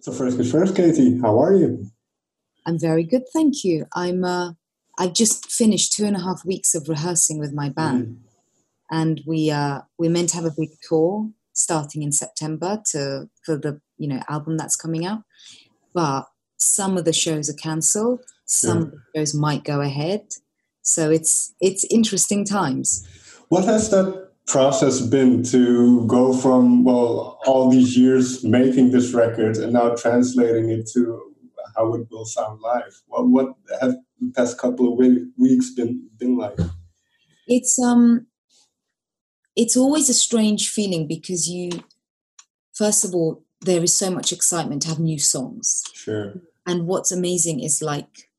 So first good first, Katie, how are you? I'm very good, thank you. I'm. Uh, I've just finished two and a half weeks of rehearsing with my band, mm. and we uh, we're meant to have a big tour starting in September to for the you know album that's coming out, but some of the shows are cancelled. Some shows might go ahead, so it's it's interesting times. What has that process been to go from well all these years making this record and now translating it to how it will sound live. What what have the past couple of weeks been been like? It's um, it's always a strange feeling because you, first of all, there is so much excitement to have new songs. Sure. And what's amazing is like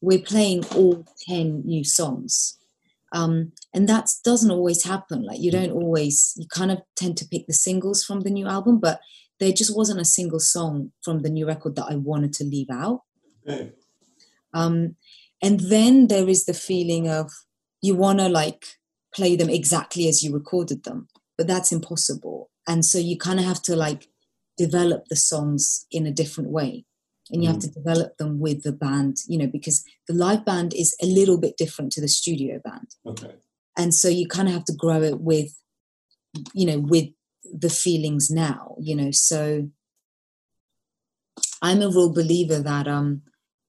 we're playing all ten new songs. Um, and that doesn't always happen. Like you don't always, you kind of tend to pick the singles from the new album, but there just wasn't a single song from the new record that I wanted to leave out. Okay. Um, and then there is the feeling of you want to like play them exactly as you recorded them, but that's impossible. And so you kind of have to like develop the songs in a different way. And you mm. have to develop them with the band, you know, because the live band is a little bit different to the studio band. Okay. And so you kind of have to grow it with, you know, with the feelings now you know so i'm a real believer that um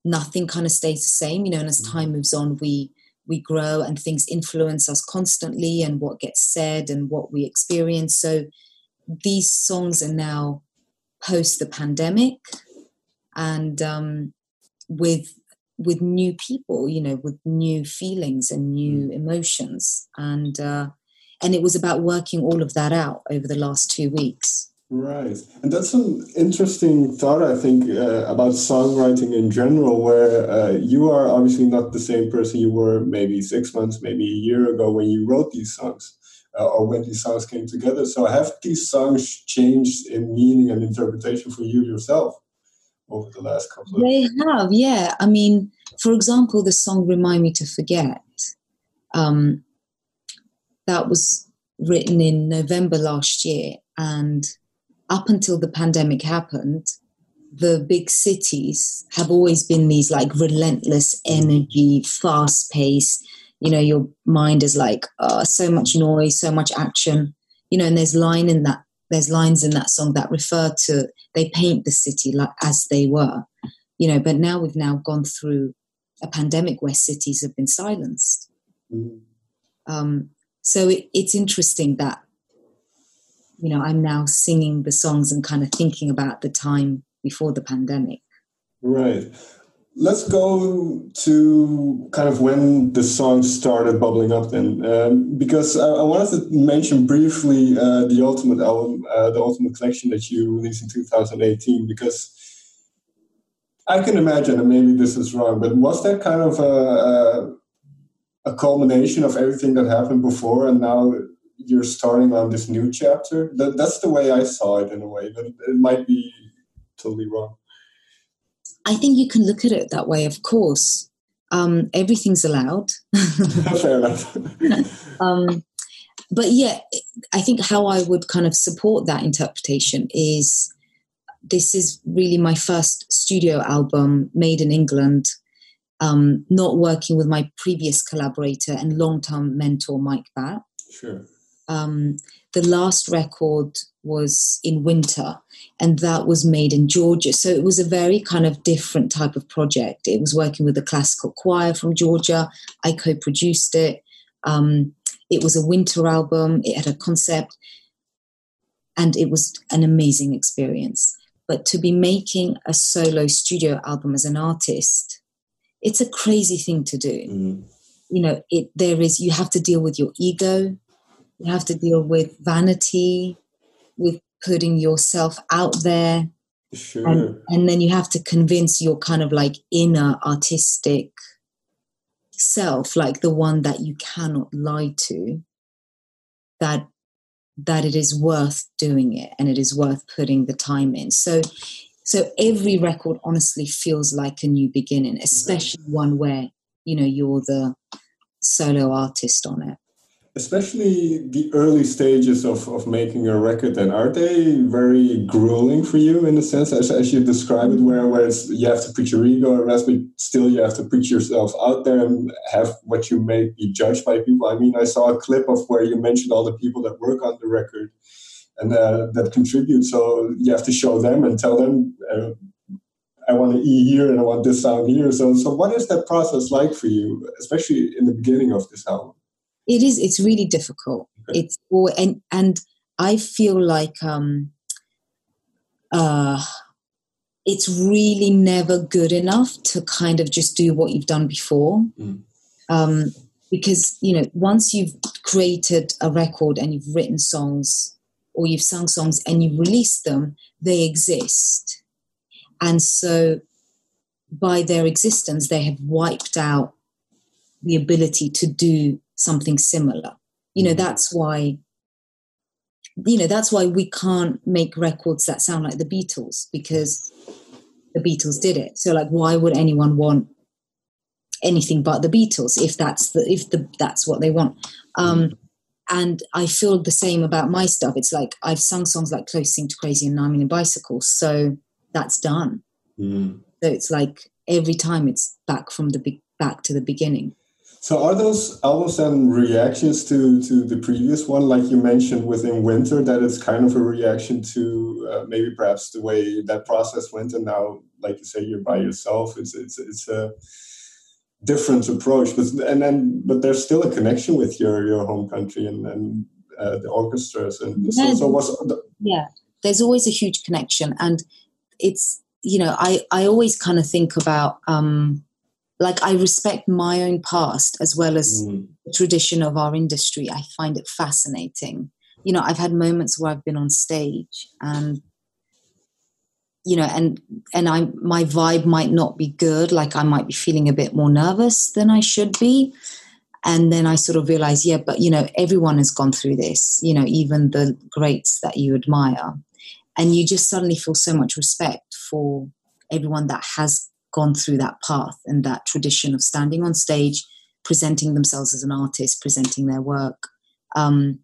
nothing kind of stays the same you know and as mm. time moves on we we grow and things influence us constantly and what gets said and what we experience so these songs are now post the pandemic and um with with new people you know with new feelings and new mm. emotions. And uh and it was about working all of that out over the last two weeks. Right. And that's an interesting thought i think uh, about songwriting in general where uh, you are obviously not the same person you were maybe six months maybe a year ago when you wrote these songs uh, or when these songs came together. So have these songs changed in meaning and interpretation for you yourself over the last couple of they have yeah i mean for example the song remind me to forget um, that was written in November last year. And up until the pandemic happened, the big cities have always been these like relentless energy, fast pace. You know, your mind is like uh, so much noise, so much action. You know, and there's line in that. There's lines in that song that refer to they paint the city like as they were. You know, but now we've now gone through a pandemic where cities have been silenced. Mm. Um, so it, it's interesting that you know i'm now singing the songs and kind of thinking about the time before the pandemic right let's go to kind of when the song started bubbling up then um, because I, I, wanted to mention briefly uh, the ultimate album uh, the ultimate collection that you released in 2018 because i can imagine and maybe this is wrong but was that kind of a, a a culmination of everything that happened before and now you're starting on this new chapter? That, that's the way i saw it in a way but it might be totally wrong i think you can look at it that way of course um, everything's allowed fair enough um, but yeah i think how i would kind of support that interpretation is this is really my first studio album made in england um, not working with my previous collaborator and long-term mentor Mike Batt. Sure. Um, the last record was in winter, and that was made in Georgia. So it was a very kind of different type of project. It was working with a classical choir from Georgia. I co-produced it. Um, it was a winter album. It had a concept, and it was an amazing experience. But to be making a solo studio album as an artist it's a crazy thing to do. Mm. You know, it there is you have to deal with your ego, you have to deal with vanity, with putting yourself out there. Sure. And, and then you have to convince your kind of like inner artistic self, like the one that you cannot lie to, that that it is worth doing it and it is worth putting the time in. So so every record honestly feels like a new beginning, especially one where, you know, you're the solo artist on it. Especially the early stages of, of making a record then are they very grueling for you in a sense as, as you describe it where, where it's, you have to put your ego at rest but still you have to put yourself out there and have what you make be judged by people i mean i saw a clip of where you mentioned all the people that work on the record and uh, that contribute so you have to show them and tell them uh, I want to E here and I want this sound here. So, so what is that process like for you, especially in the beginning of this album? It is it's really difficult okay. it's or and and i feel like um uh it's really never good enough to kind of just do what you've done before mm. um because you know once you've created a record and you've written songs or you've sung songs and you've released them they exist and so by their existence they have wiped out the ability to do something similar. You know, mm. that's why you know that's why we can't make records that sound like the Beatles because the Beatles did it. So like why would anyone want anything but the Beatles if that's the if the that's what they want. Um mm. and I feel the same about my stuff. It's like I've sung songs like Closest Thing to Crazy and Nine Million Bicycles, so that's done. Mm. So it's like every time it's back from the be- back to the beginning. So are those albums then reactions to to the previous one, like you mentioned within Winter, that it's kind of a reaction to uh, maybe perhaps the way that process went, and now, like you say, you're by yourself. It's it's it's a different approach, but and then but there's still a connection with your your home country and and uh, the orchestras and yeah, so, so was the, yeah. There's always a huge connection, and it's you know I I always kind of think about. um like I respect my own past as well as mm. the tradition of our industry. I find it fascinating. You know, I've had moments where I've been on stage and you know and and I my vibe might not be good like I might be feeling a bit more nervous than I should be and then I sort of realize yeah but you know everyone has gone through this you know even the greats that you admire and you just suddenly feel so much respect for everyone that has gone through that path and that tradition of standing on stage, presenting themselves as an artist, presenting their work. Um,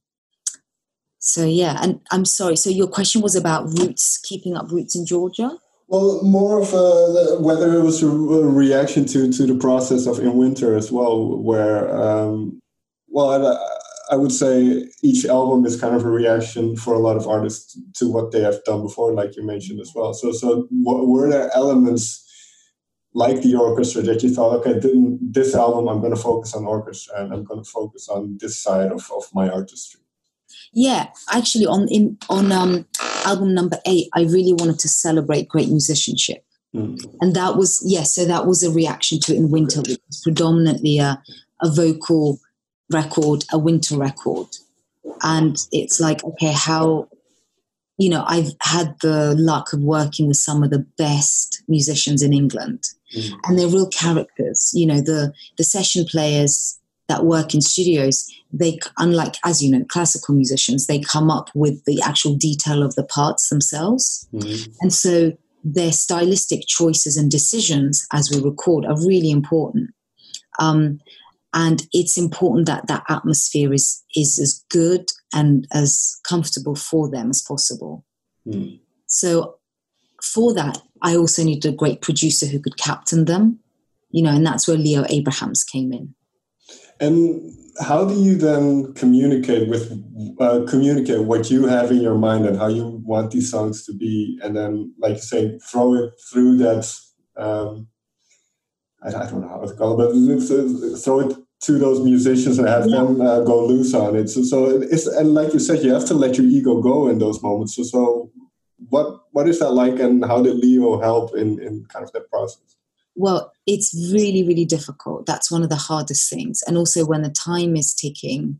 so yeah, and I'm sorry. So your question was about roots, keeping up roots in Georgia. Well, more of a, whether it was a reaction to to the process of in winter as well, where um, well, I, I would say each album is kind of a reaction for a lot of artists to what they have done before, like you mentioned as well. So, so were there elements like the orchestra that you thought, okay, this album I'm going to focus on orchestra and I'm going to focus on this side of, of my artistry? Yeah, actually, on in on um, album number eight, I really wanted to celebrate great musicianship, mm. and that was yes. Yeah, so that was a reaction to it in winter, which was predominantly a a vocal record, a winter record, and it's like okay, how you know, I've had the luck of working with some of the best musicians in England, mm. and they're real characters. You know, the the session players that work in studios, they unlike as you know, classical musicians, they come up with the actual detail of the parts themselves, mm. and so their stylistic choices and decisions as we record are really important. Um, and it's important that that atmosphere is is as good and as comfortable for them as possible. Mm. so for that i also needed a great producer who could captain them you know and that's where leo abrahams came in. And how do you then communicate with uh, communicate what you have in your mind and how you want these songs to be? And then like you say throw it through that um, I, I, don't know how to call it, but throw it to those musicians and have yeah. them uh, go loose on it. So, so it's and like you said, you have to let your ego go in those moments. So, so what what is that like, and how did Leo help in in kind of that process? Well, it's really really difficult. That's one of the hardest things, and also when the time is ticking,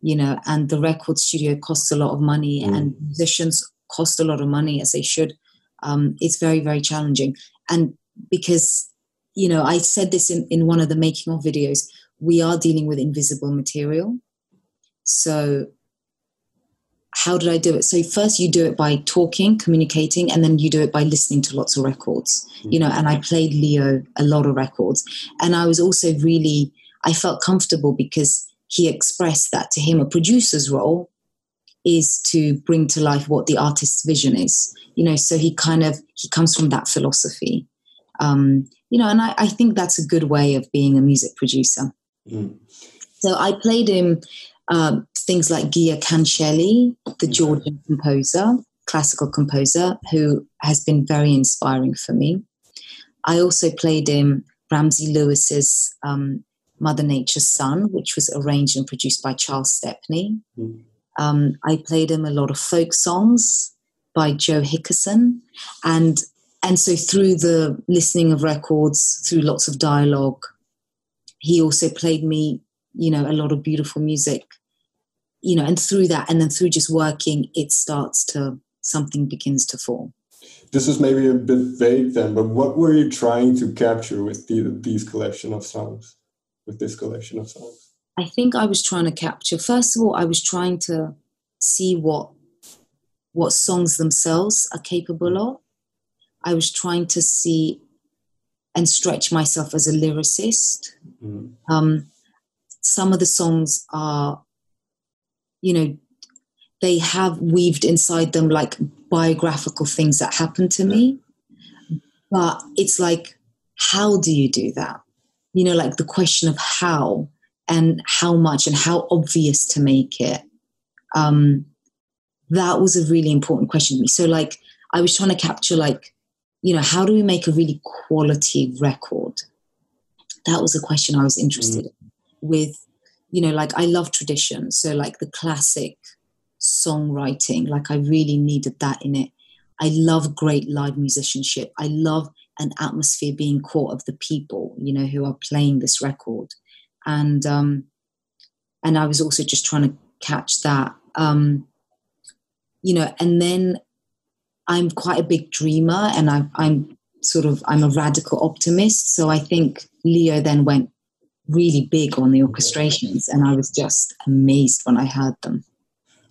you know, and the record studio costs a lot of money, mm. and musicians cost a lot of money as they should. Um, it's very very challenging, and because you know, I said this in, in one of the making of videos we are dealing with invisible material. So, how did I do it? So, first you do it by talking, communicating, and then you do it by listening to lots of records, mm-hmm. you know. And I played Leo a lot of records. And I was also really, I felt comfortable because he expressed that to him a producer's role is to bring to life what the artist's vision is you know so he kind of he comes from that philosophy um, you know and I, I think that's a good way of being a music producer mm. so i played him uh, things like Gia Kancheli, the Georgian composer, classical composer, who has been very inspiring for me. I also played him Ramsey Lewis's um, Mother Nature's Son, which was arranged and produced by Charles Stepney. Mm. Um, I played him a lot of folk songs by Joe Hickerson, and and so through the listening of records, through lots of dialogue, he also played me, you know, a lot of beautiful music, you know, and through that, and then through just working, it starts to something begins to form. This is maybe a bit vague then, but what were you trying to capture with the, these collection of songs? With this collection of songs? I think I was trying to capture. First of all, I was trying to see what what songs themselves are capable mm. of. I was trying to see and stretch myself as a lyricist. Mm. Um, some of the songs are, you know, they have weaved inside them like biographical things that happened to me. But it's like, how do you do that? You know, like the question of how and how much and how obvious to make it. Um, that was a really important question to me. So, like, I was trying to capture, like, you know, how do we make a really quality record? That was a question I was interested mm. in. With, you know, like, I love tradition. So, like, the classic songwriting, like, I really needed that in it. I love great live musicianship. I love an atmosphere being caught of the people, you know, who are playing this record. And, um, and I was also just trying to catch that. Um, you know, and then I'm quite a big dreamer and I, I'm sort of, I'm a radical optimist. So I think Leo then went really big on the orchestrations and I was just amazed when I heard them.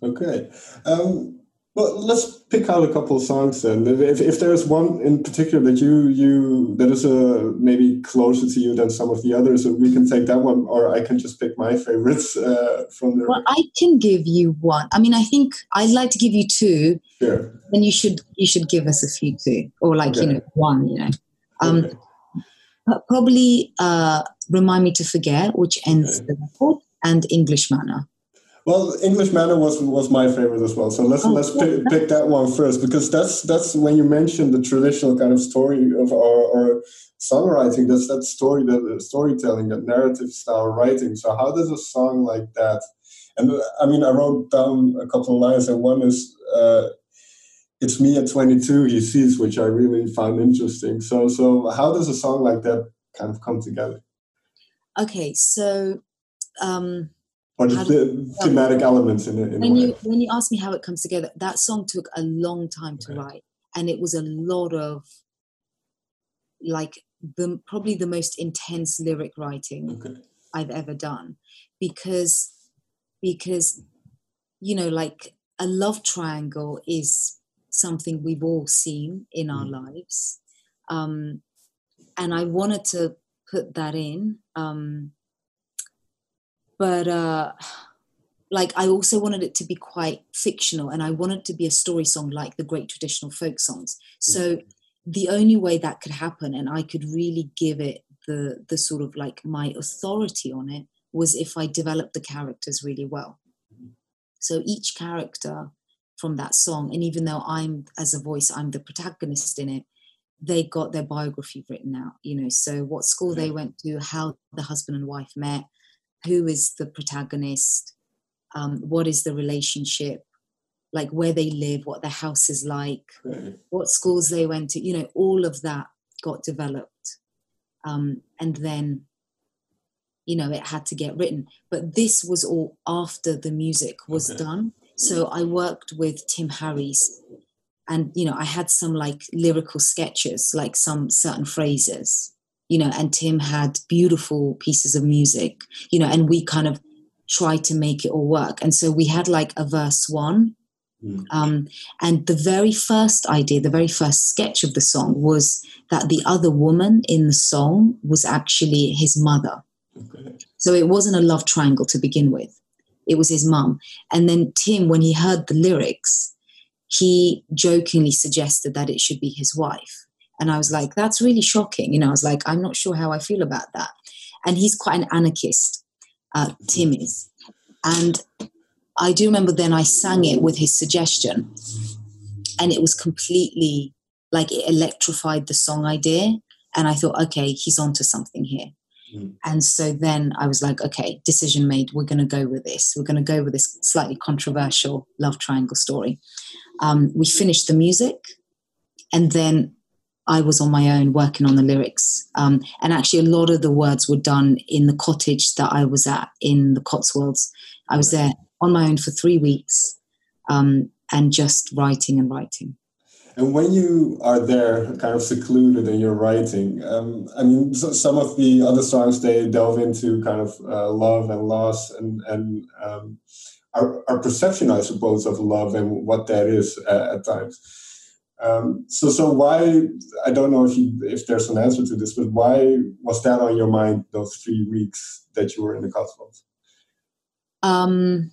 Okay. Um, well, let's pick out a couple of songs then. If, if there's one in particular that you you that is a uh, maybe closer to you than some of the others, we can take that one, or I can just pick my favorites uh, from there. Well, I can give you one. I mean, I think I'd like to give you two. Sure. Then you should you should give us a few too, or like okay. you know one. You know, um, okay. probably uh, remind me to forget, which ends okay. the record, and English Manor. Well, English Manor was was my favorite as well. So let's oh, let's pick, pick, that one first because that's that's when you mentioned the traditional kind of story of our, our songwriting. That's that story, that storytelling, that narrative style writing. So how does a song like that? And I mean, I wrote down a couple of lines, and one is. Uh, it's me at 22 he sees which i really found interesting so so how does a song like that kind of come together okay so um or just the thematic elements in it. In when you when you ask me how it comes together, that song took a long time to okay. write, and it was a lot of like the probably the most intense lyric writing okay. I've ever done, because because you know like a love triangle is something we've all seen in our mm. lives, um, and I wanted to put that in. Um, but uh, like I also wanted it to be quite fictional, and I wanted to be a story song like the great traditional folk songs. So the only way that could happen, and I could really give it the the sort of like my authority on it, was if I developed the characters really well. So each character from that song, and even though I'm as a voice, I'm the protagonist in it, they got their biography written out. You know, so what school they went to, how the husband and wife met, who is the protagonist, um, what is the relationship, like where they live, what their house is like, what schools they went to, you know, all of that got developed. Um, and then, you know, it had to get written. But this was all after the music was okay. done. So I worked with Tim Harries and, you know, I had some like lyrical sketches, like some certain phrases you know, and Tim had beautiful pieces of music, you know, and we kind of tried to make it all work. And so we had like a verse one. Mm. Um, and the very first idea, the very first sketch of the song was that the other woman in the song was actually his mother. Okay. So it wasn't a love triangle to begin with. It was his mum. And then Tim, when he heard the lyrics, he jokingly suggested that it should be his wife. And I was like, that's really shocking. You know, I was like, I'm not sure how I feel about that. And he's quite an anarchist, uh, Tim is. And I do remember then I sang it with his suggestion, and it was completely like it electrified the song idea. And I thought, okay, he's onto something here. Mm. And so then I was like, okay, decision made. We're going to go with this. We're going to go with this slightly controversial love triangle story. Um, we finished the music, and then I was on my own working on the lyrics. Um, and actually, a lot of the words were done in the cottage that I was at in the Cotswolds. I was there on my own for three weeks um, and just writing and writing. And when you are there, kind of secluded in your writing, um, I mean, so some of the other songs they delve into kind of uh, love and loss and and um, our, our perception, I suppose, of love and what that is at, at times. Um, so, so why? I don't know if you, if there's an answer to this, but why was that on your mind those three weeks that you were in the Cotswolds? Um,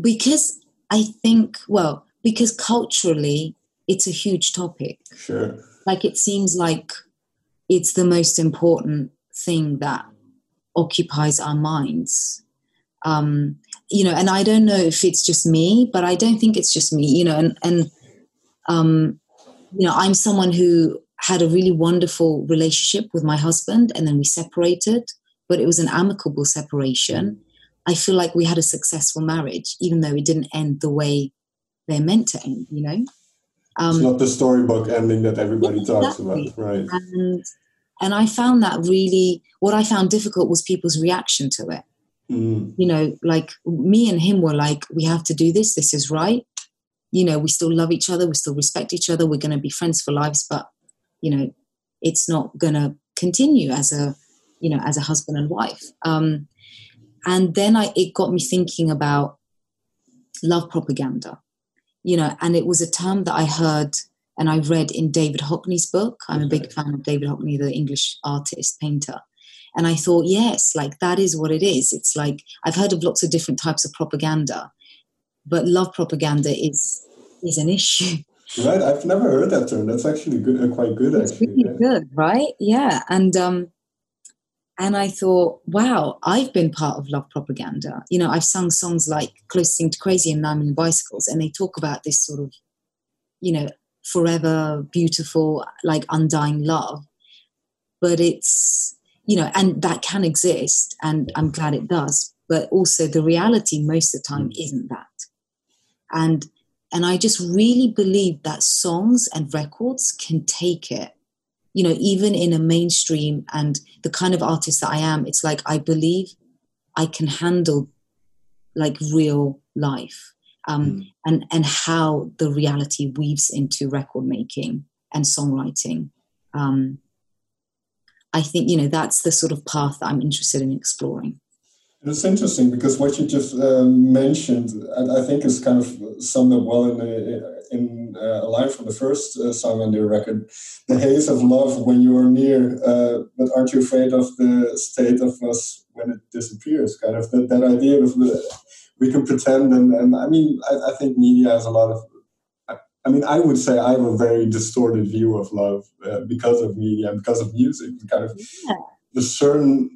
because I think, well, because culturally it's a huge topic. Sure. Like it seems like it's the most important thing that occupies our minds. Um, you know, and I don't know if it's just me, but I don't think it's just me, you know, and, and um, you know, I'm someone who had a really wonderful relationship with my husband and then we separated, but it was an amicable separation. I feel like we had a successful marriage, even though it didn't end the way they're meant to end, you know? Um, it's not the storybook ending that everybody talks about, right? And, and I found that really, what I found difficult was people's reaction to it. Mm. You know, like me and him were like, we have to do this, this is right. You know, we still love each other, we still respect each other, we're going to be friends for lives, but, you know, it's not going to continue as a, you know, as a husband and wife. Um, and then I, it got me thinking about love propaganda you know, and it was a term that I heard and I read in David Hockney's book. I'm a big fan of David Hockney, the English artist, painter. And I thought, yes, like that is what it is. It's like I've heard of lots of different types of propaganda, but love propaganda is is an issue. Right, I've never heard that term. That's actually good, uh, quite good. It's actually, really yeah. good, right? Yeah, and um, and I thought, wow, I've been part of love propaganda. You know, I've sung songs like Closest Thing to Crazy and Nine Million Bicycles, and they talk about this sort of, you know, forever beautiful, like undying love. But it's, you know, and that can exist, and I'm glad it does. But also, the reality most of the time isn't that. And and I just really believe that songs and records can take it you know, even in a mainstream and the kind of artist that I am, it's like I believe I can handle like real life um, mm. and and how the reality weaves into record making and songwriting. Um, I think you know that's the sort of path that I'm interested in exploring. It's interesting because what you just uh, mentioned, I, I, think, is kind of summed up well in, a, in uh, a line from the first uh, song on the record. The haze of love when you are near, uh, but aren't you afraid of the state of us when it disappears? Kind of that, that idea of the, we can pretend, and, and I mean, I, I, think media has a lot of. I, I mean, I would say I have a very distorted view of love uh, because of media and because of music. Kind of yeah. the certain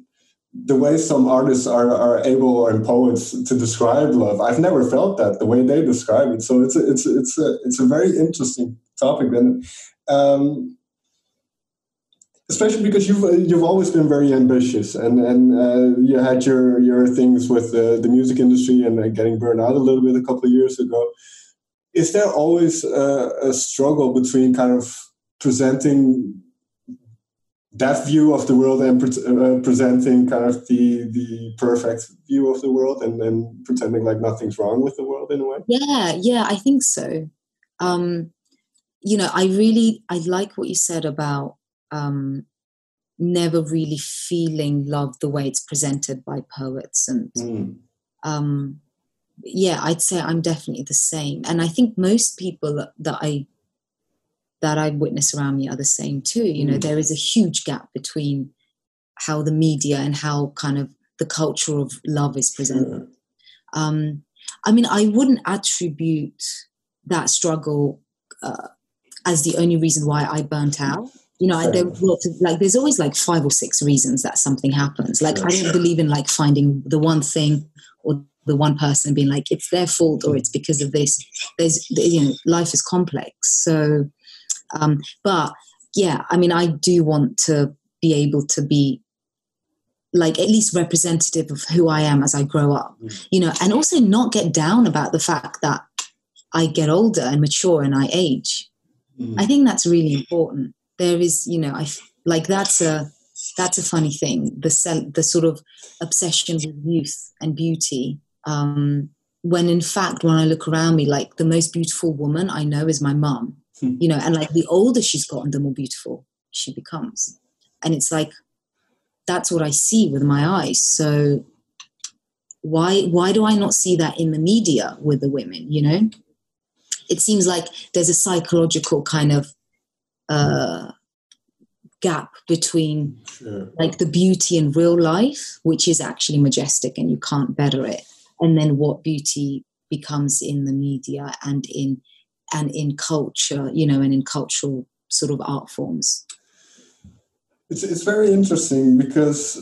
the way some artists are, are able and poets to describe love i've never felt that the way they describe it. So it's a, it's a, it's a, it's a very interesting topic. And um, especially because you've you've always been very ambitious and and uh, you had your your things with the, the music industry and uh, getting burned out a little bit a couple of years ago. Is there always a, a struggle between kind of presenting that view of the world and pre- uh, presenting kind of the the perfect view of the world and then pretending like nothing's wrong with the world in a way? Yeah yeah i think so. Um you know i really i like what you said about um never really feeling love the way it's presented by poets and mm. um yeah i'd say i'm definitely the same. And i think most people that, that i that I witness around me are the same too. You know, mm. there is a huge gap between how the media and how kind of the culture of love is presented. Um, I mean, I wouldn't attribute that struggle uh, as the only reason why I burnt out. You know, I, there like there's always like five or six reasons that something happens. Like I don't believe in like finding the one thing or the one person being like it's their fault or it's because of this. There's you know, life is complex. So, um, but yeah, I mean, I do want to be able to be like at least representative of who I am as I grow up, mm. you know, and also not get down about the fact that I get older and mature and I age. Mm. I think that's really important. There is, you know, I like that's a that's a funny thing. The the sort of obsession with youth and beauty. Um, when in fact, when I look around me, like the most beautiful woman I know is my mum. You know, and like the older she's gotten, the more beautiful she becomes. And it's like that's what I see with my eyes. So why why do I not see that in the media with the women? You know, it seems like there's a psychological kind of uh, gap between sure. like the beauty in real life, which is actually majestic and you can't better it, and then what beauty becomes in the media and in and in culture, you know, and in cultural sort of art forms. It's it's very interesting because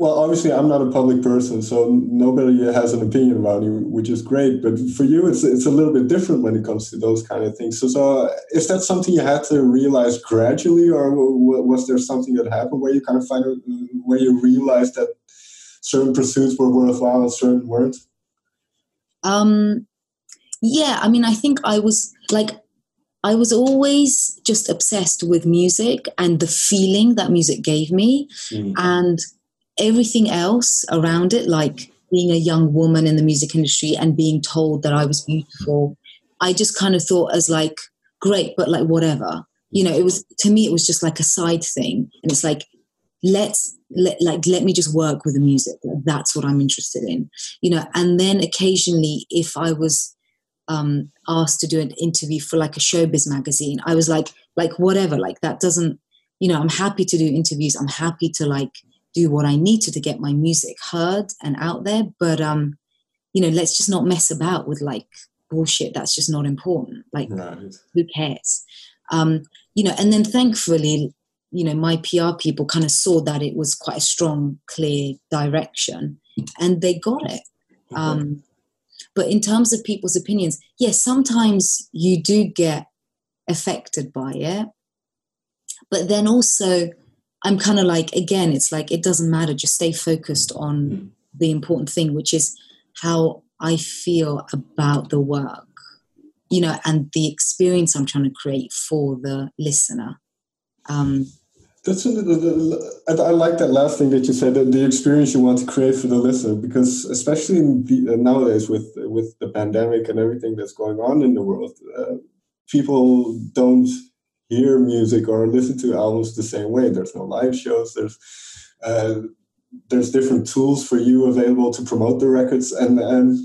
well, obviously I'm not a public person, so nobody has an opinion about you, which is great. But for you, it's it's a little bit different when it comes to those kind of things. So, so is that something you had to realize gradually, or was there something that happened where you kind of find where you realized that certain pursuits were worthwhile and certain weren't? Um, yeah, I mean, I think I was like I was always just obsessed with music and the feeling that music gave me mm. and everything else around it, like being a young woman in the music industry and being told that I was beautiful. I just kind of thought as like, great, but like whatever. You know, it was to me, it was just like a side thing. And it's like, let's let, like let me just work with the music. That's what I'm interested in. You know, and then occasionally if I was um, asked to do an interview for like a showbiz magazine, I was like, like whatever, like that doesn't, you know, I'm happy to do interviews. I'm happy to like do what I need to to get my music heard and out there. But um, you know, let's just not mess about with like bullshit. That's just not important. Like, right. who cares? Um, you know, and then thankfully, you know, my PR people kind of saw that it was quite a strong, clear direction, and they got it. Um, but in terms of people's opinions, yes, sometimes you do get affected by it. But then also, I'm kind of like, again, it's like, it doesn't matter. Just stay focused on hmm. the important thing, which is how I feel about the work, you know, and the experience I'm trying to create for the listener. Um, that's I like that last thing that you said that the experience you want to create for the listener because especially the, uh, nowadays with with the pandemic and everything that's going on in the world, uh, people don't hear music or listen to albums the same way. There's no live shows. There's uh, there's different tools for you available to promote the records and and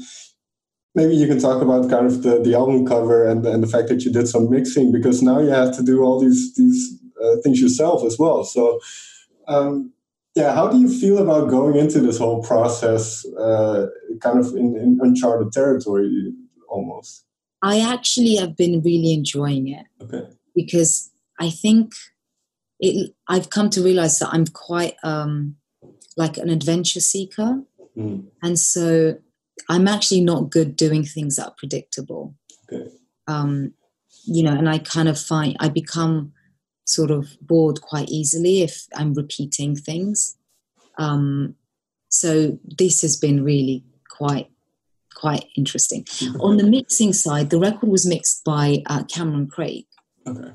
maybe you can talk about kind of the, the album cover and, and the fact that you did some mixing because now you have to do all these these uh, things yourself as well. So, um, yeah, how do you feel about going into this whole process, uh, kind of in, in, uncharted territory, almost? I actually have been really enjoying it. Okay. Because I think it. I've come to realize that I'm quite um, like an adventure seeker, mm. and so I'm actually not good doing things that are predictable. Okay. Um, you know, and I kind of find I become sort of bored quite easily if I'm repeating things. Um, so this has been really quite quite interesting. On the mixing side, the record was mixed by uh, Cameron Craig. Okay.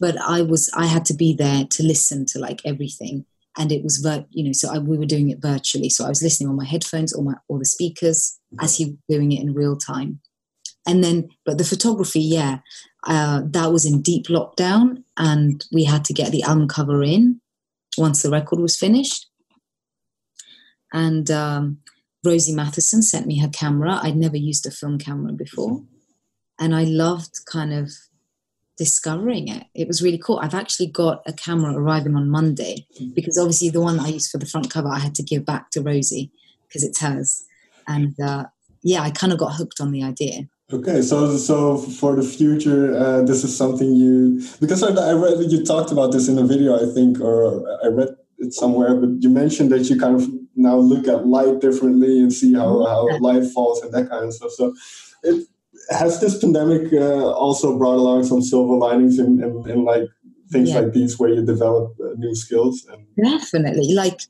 But I was I had to be there to listen to like everything, and it was vir- you know so I, we were doing it virtually. So I was listening on my headphones or my or the speakers okay. as he was doing it in real time. And then, but the photography, yeah, uh, that was in deep lockdown, and we had to get the album cover in once the record was finished. And um, Rosie Matheson sent me her camera. I'd never used a film camera before, and I loved kind of discovering it. It was really cool. I've actually got a camera arriving on Monday because obviously the one I used for the front cover I had to give back to Rosie because it's hers. And uh, yeah, I kind of got hooked on the idea. Okay, so so for the future, uh, this is something you because I, I read you talked about this in a video, I think, or I read it somewhere. But you mentioned that you kind of now look at light differently and see how how light falls and that kind of stuff. So, it, has this pandemic uh, also brought along some silver linings in, in, in like things yeah. like these where you develop uh, new skills? And- Definitely, like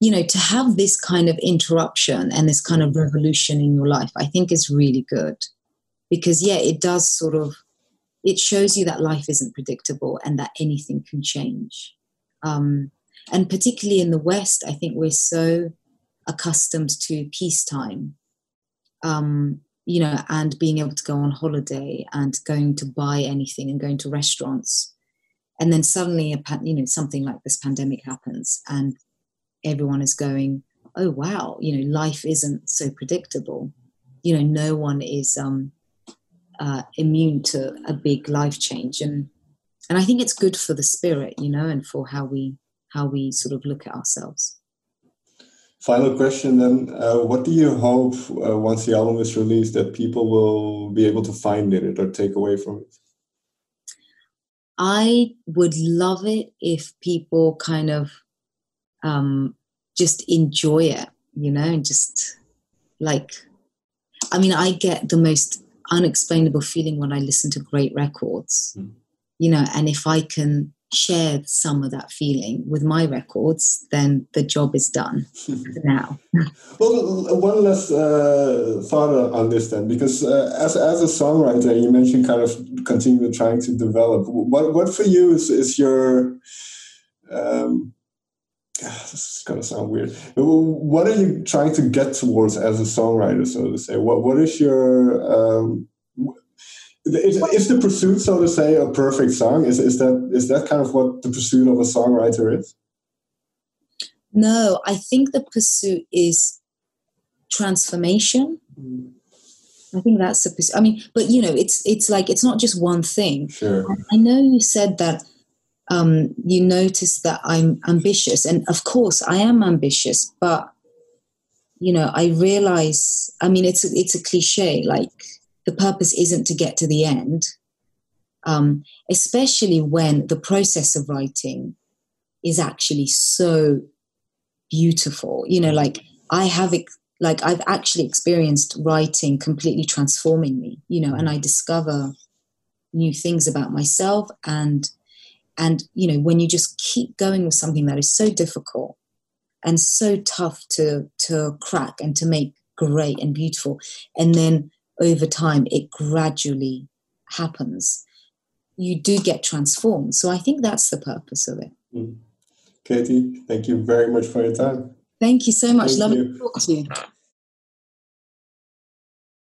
you know, to have this kind of interruption and this kind of revolution in your life, I think is really good because yeah it does sort of it shows you that life isn't predictable and that anything can change. Um, and particularly in the west i think we're so accustomed to peacetime um, you know and being able to go on holiday and going to buy anything and going to restaurants. And then suddenly a you know something like this pandemic happens and everyone is going oh wow you know life isn't so predictable. You know no one is um uh, immune to a big life change and and I think it's good for the spirit, you know, and for how we how we sort of look at ourselves. Final question then: uh, What do you hope uh, once the album is released that people will be able to find in it or take away from it? I would love it if people kind of um, just enjoy it, you know, and just like, I mean, I get the most unexplainable feeling when I listen to great records, mm. you know, and if I can share some of that feeling with my records, then the job is done now. well, one last uh, thought on this then, because uh, as, as a songwriter, you mentioned kind of continue trying to develop. What, what for you is, is your um, this is gonna sound weird. What are you trying to get towards as a songwriter, so to say? What What is your um, is, is the pursuit, so to say, a perfect song? Is is that is that kind of what the pursuit of a songwriter is? No, I think the pursuit is transformation. Mm. I think that's the pursuit. I mean, but you know, it's it's like it's not just one thing. Sure. I know you said that um, you notice that I'm ambitious. And of course, I am ambitious, but you know, I realize. I mean, it's a, it's a cliche. Like the purpose isn't to get to the end, um, especially when the process of writing is actually so beautiful. You know, like I have like I've actually experienced writing completely transforming me. You know, and I discover new things about myself and and, you know, when you just keep going with something that is so difficult and so tough to, to crack and to make great and beautiful, and then over time it gradually happens, you do get transformed. So I think that's the purpose of it. Mm. Katie, thank you very much for your time. Thank you so much. Thank Love to talk to you.